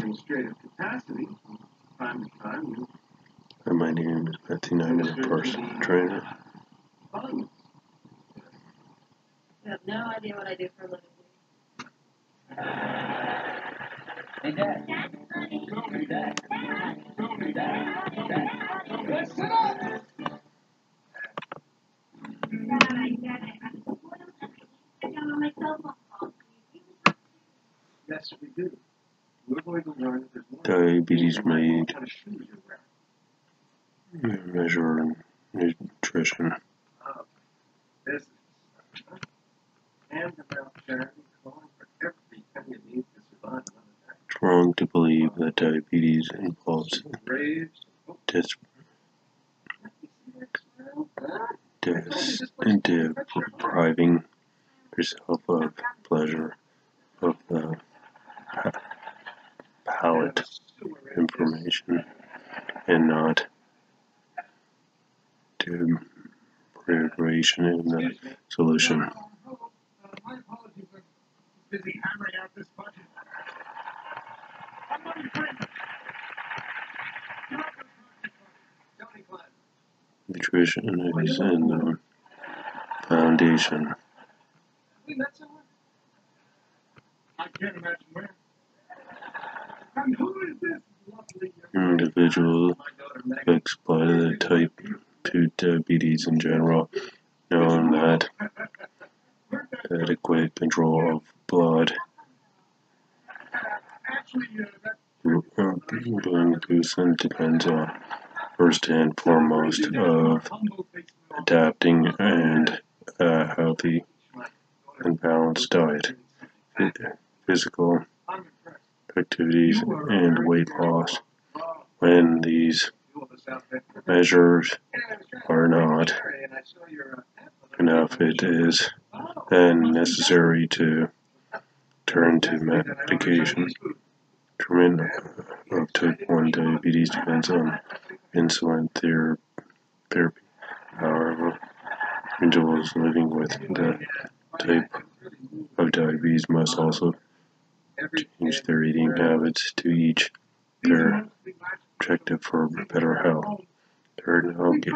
administrative capacity, from time to time, you And my name is Betsy, and I'm a personal trainer. fund You have no idea what I do for a living. Hey, Dad. Hey, Dad. Hey, Dad. Hey, Dad. Yes, we do. Nutrition. it to survive another day. It's wrong to believe that diabetes involves dis- dis- depriving yourself of pleasure of the palate information and not deliberation in the solution. Nutrition is in the foundation. I can't imagine where. And who is this Individual affected by type 2 diabetes in general, knowing that adequate control of blood glucose depends on first and foremost of adapting and a healthy and balanced diet, physical. Activities, and weight loss. When these you of us out there. measures Yeah, I was trying to are not and I saw your, app on enough, it is Oh, then necessary to turn to medication. Treatment of type 1 diabetes depends on insulin ther- therapy. However, individuals living with the type of diabetes must also change their eating habits to each their objective for better health. They're now get,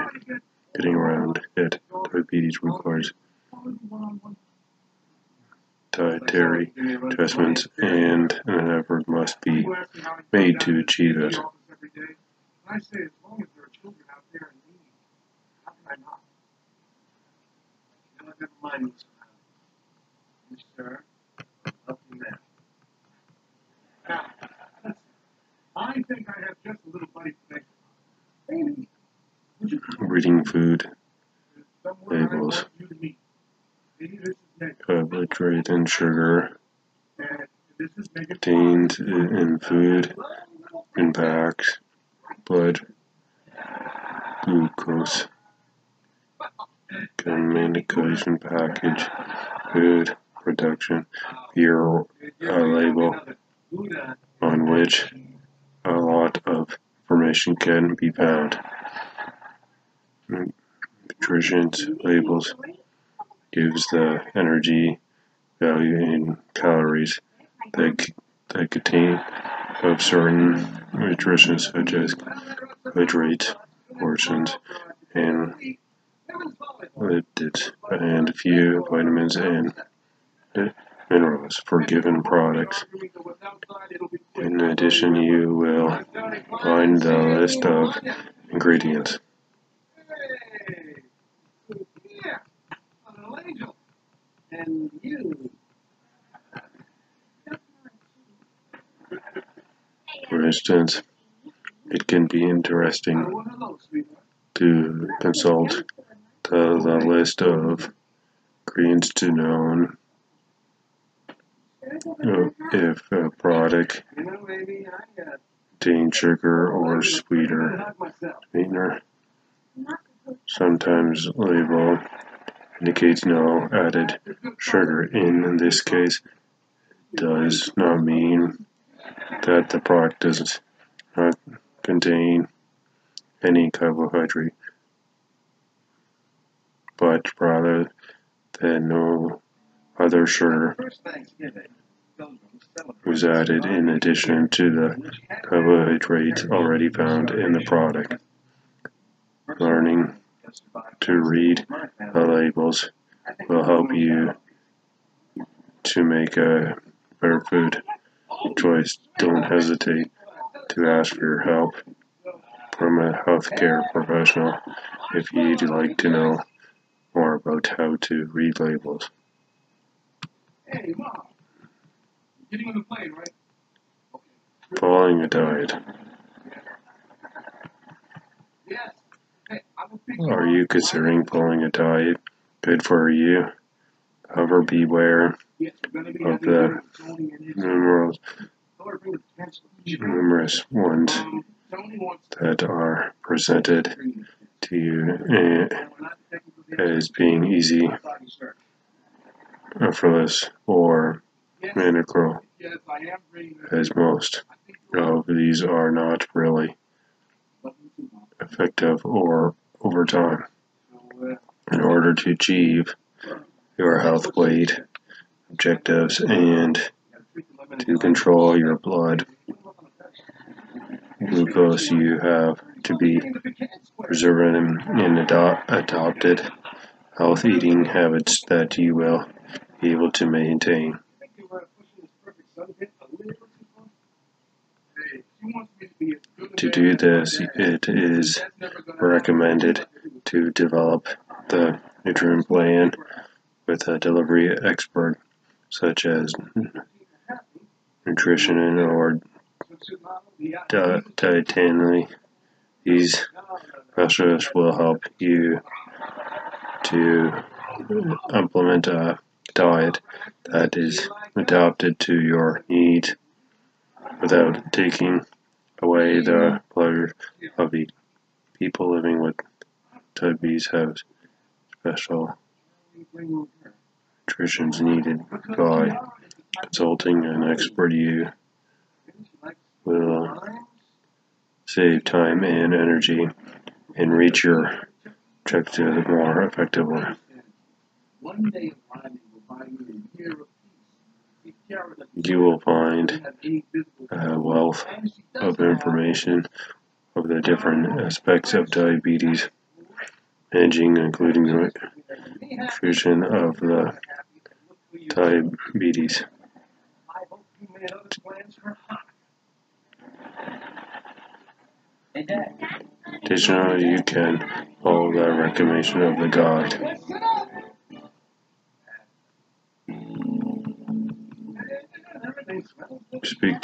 getting around it. Diabetes requires dietary adjustments and an effort must be made to achieve it as long as there are children out there in need, how can I not? You know, never mind what's around. You, sir, up from there. Now, listen, I think I have just a little buddy today. Amy, would you come food labels. want you to meet? See, this is Megan, carbohydrate uh, and sugar and this is Megan. contained uh, in food impacts blood glucose communication package food production here uh, a label on which a lot of can be found. Nutrition labels gives the energy value in calories that, that contain of certain nutrients such as carbohydrates, portions, and lipids, and a few vitamins and minerals for given products. In addition, you will find the list of ingredients. For instance, it can be interesting to consult the, the list of ingredients to know uh, if a product uh, contains sugar or sweetener. Sometimes label indicates no added sugar. In this case, does not mean that the product does not contain any carbohydrate, but rather than no other sugar. Was added in addition to the carbohydrates already found in the product. Learning to read the labels will help you to make a better food choice. Don't hesitate to ask for your help from a healthcare professional if you'd like to know more about how to read labels. Hey, Mom. Getting on the plane, right? Following a diet. Yes. Hey, I will pick Are you considering following a diet good for you? However, beware Yes, we're gonna be of the his- numerous, Tell her to bring the pencil. numerous ones Um, Tony wants to that are presented to you eh, And we're not technically- as being easy, Effortless, or it. as most of these are not really effective or over time. In order to achieve your health weight objectives and to control your blood glucose, you have to be preserving and ado- adopted health eating habits that you will able to maintain. think you were pushing this perfect sunbit a little bit too far. Hey, she wants me to be as good a To man do this, it is That's never gonna happen. recommended to develop the nutrient plan with a delivery expert such as nutrition or di- dietitian. These specialists will help you to implement a diet that is adapted to your needs without taking away the pleasure of eating. People living with diabetes have special nutritions needed by consulting an expert you will save time and energy and reach your objective more effectively. You will find a wealth she does of information of the different aspects of diabetes, managing including the nutrition of the diabetes. Additionally, you can follow the recommendation of the guide.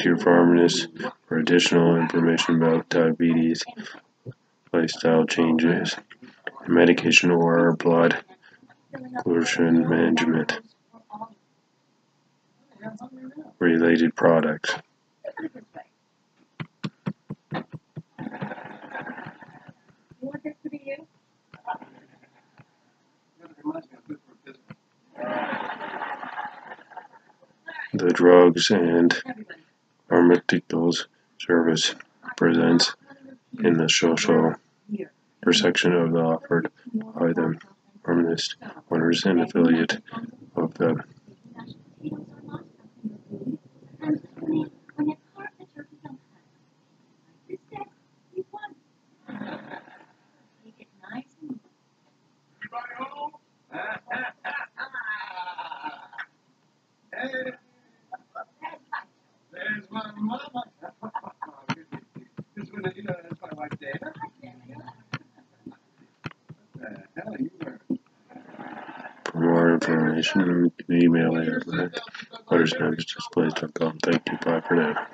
To your pharmacist for additional information about diabetes, lifestyle changes, medication or blood glucose management related products. The drugs and Pharmaceuticals service presents in the social perception of the offered by the pharmacist, owners, and affiliate of the Everybody home? hey, there's my mama. This one, you know, that's my wife, Dana. What the hell you were? For more information, email at lettersmanagersdisplays.com. Thank you. Bye for now.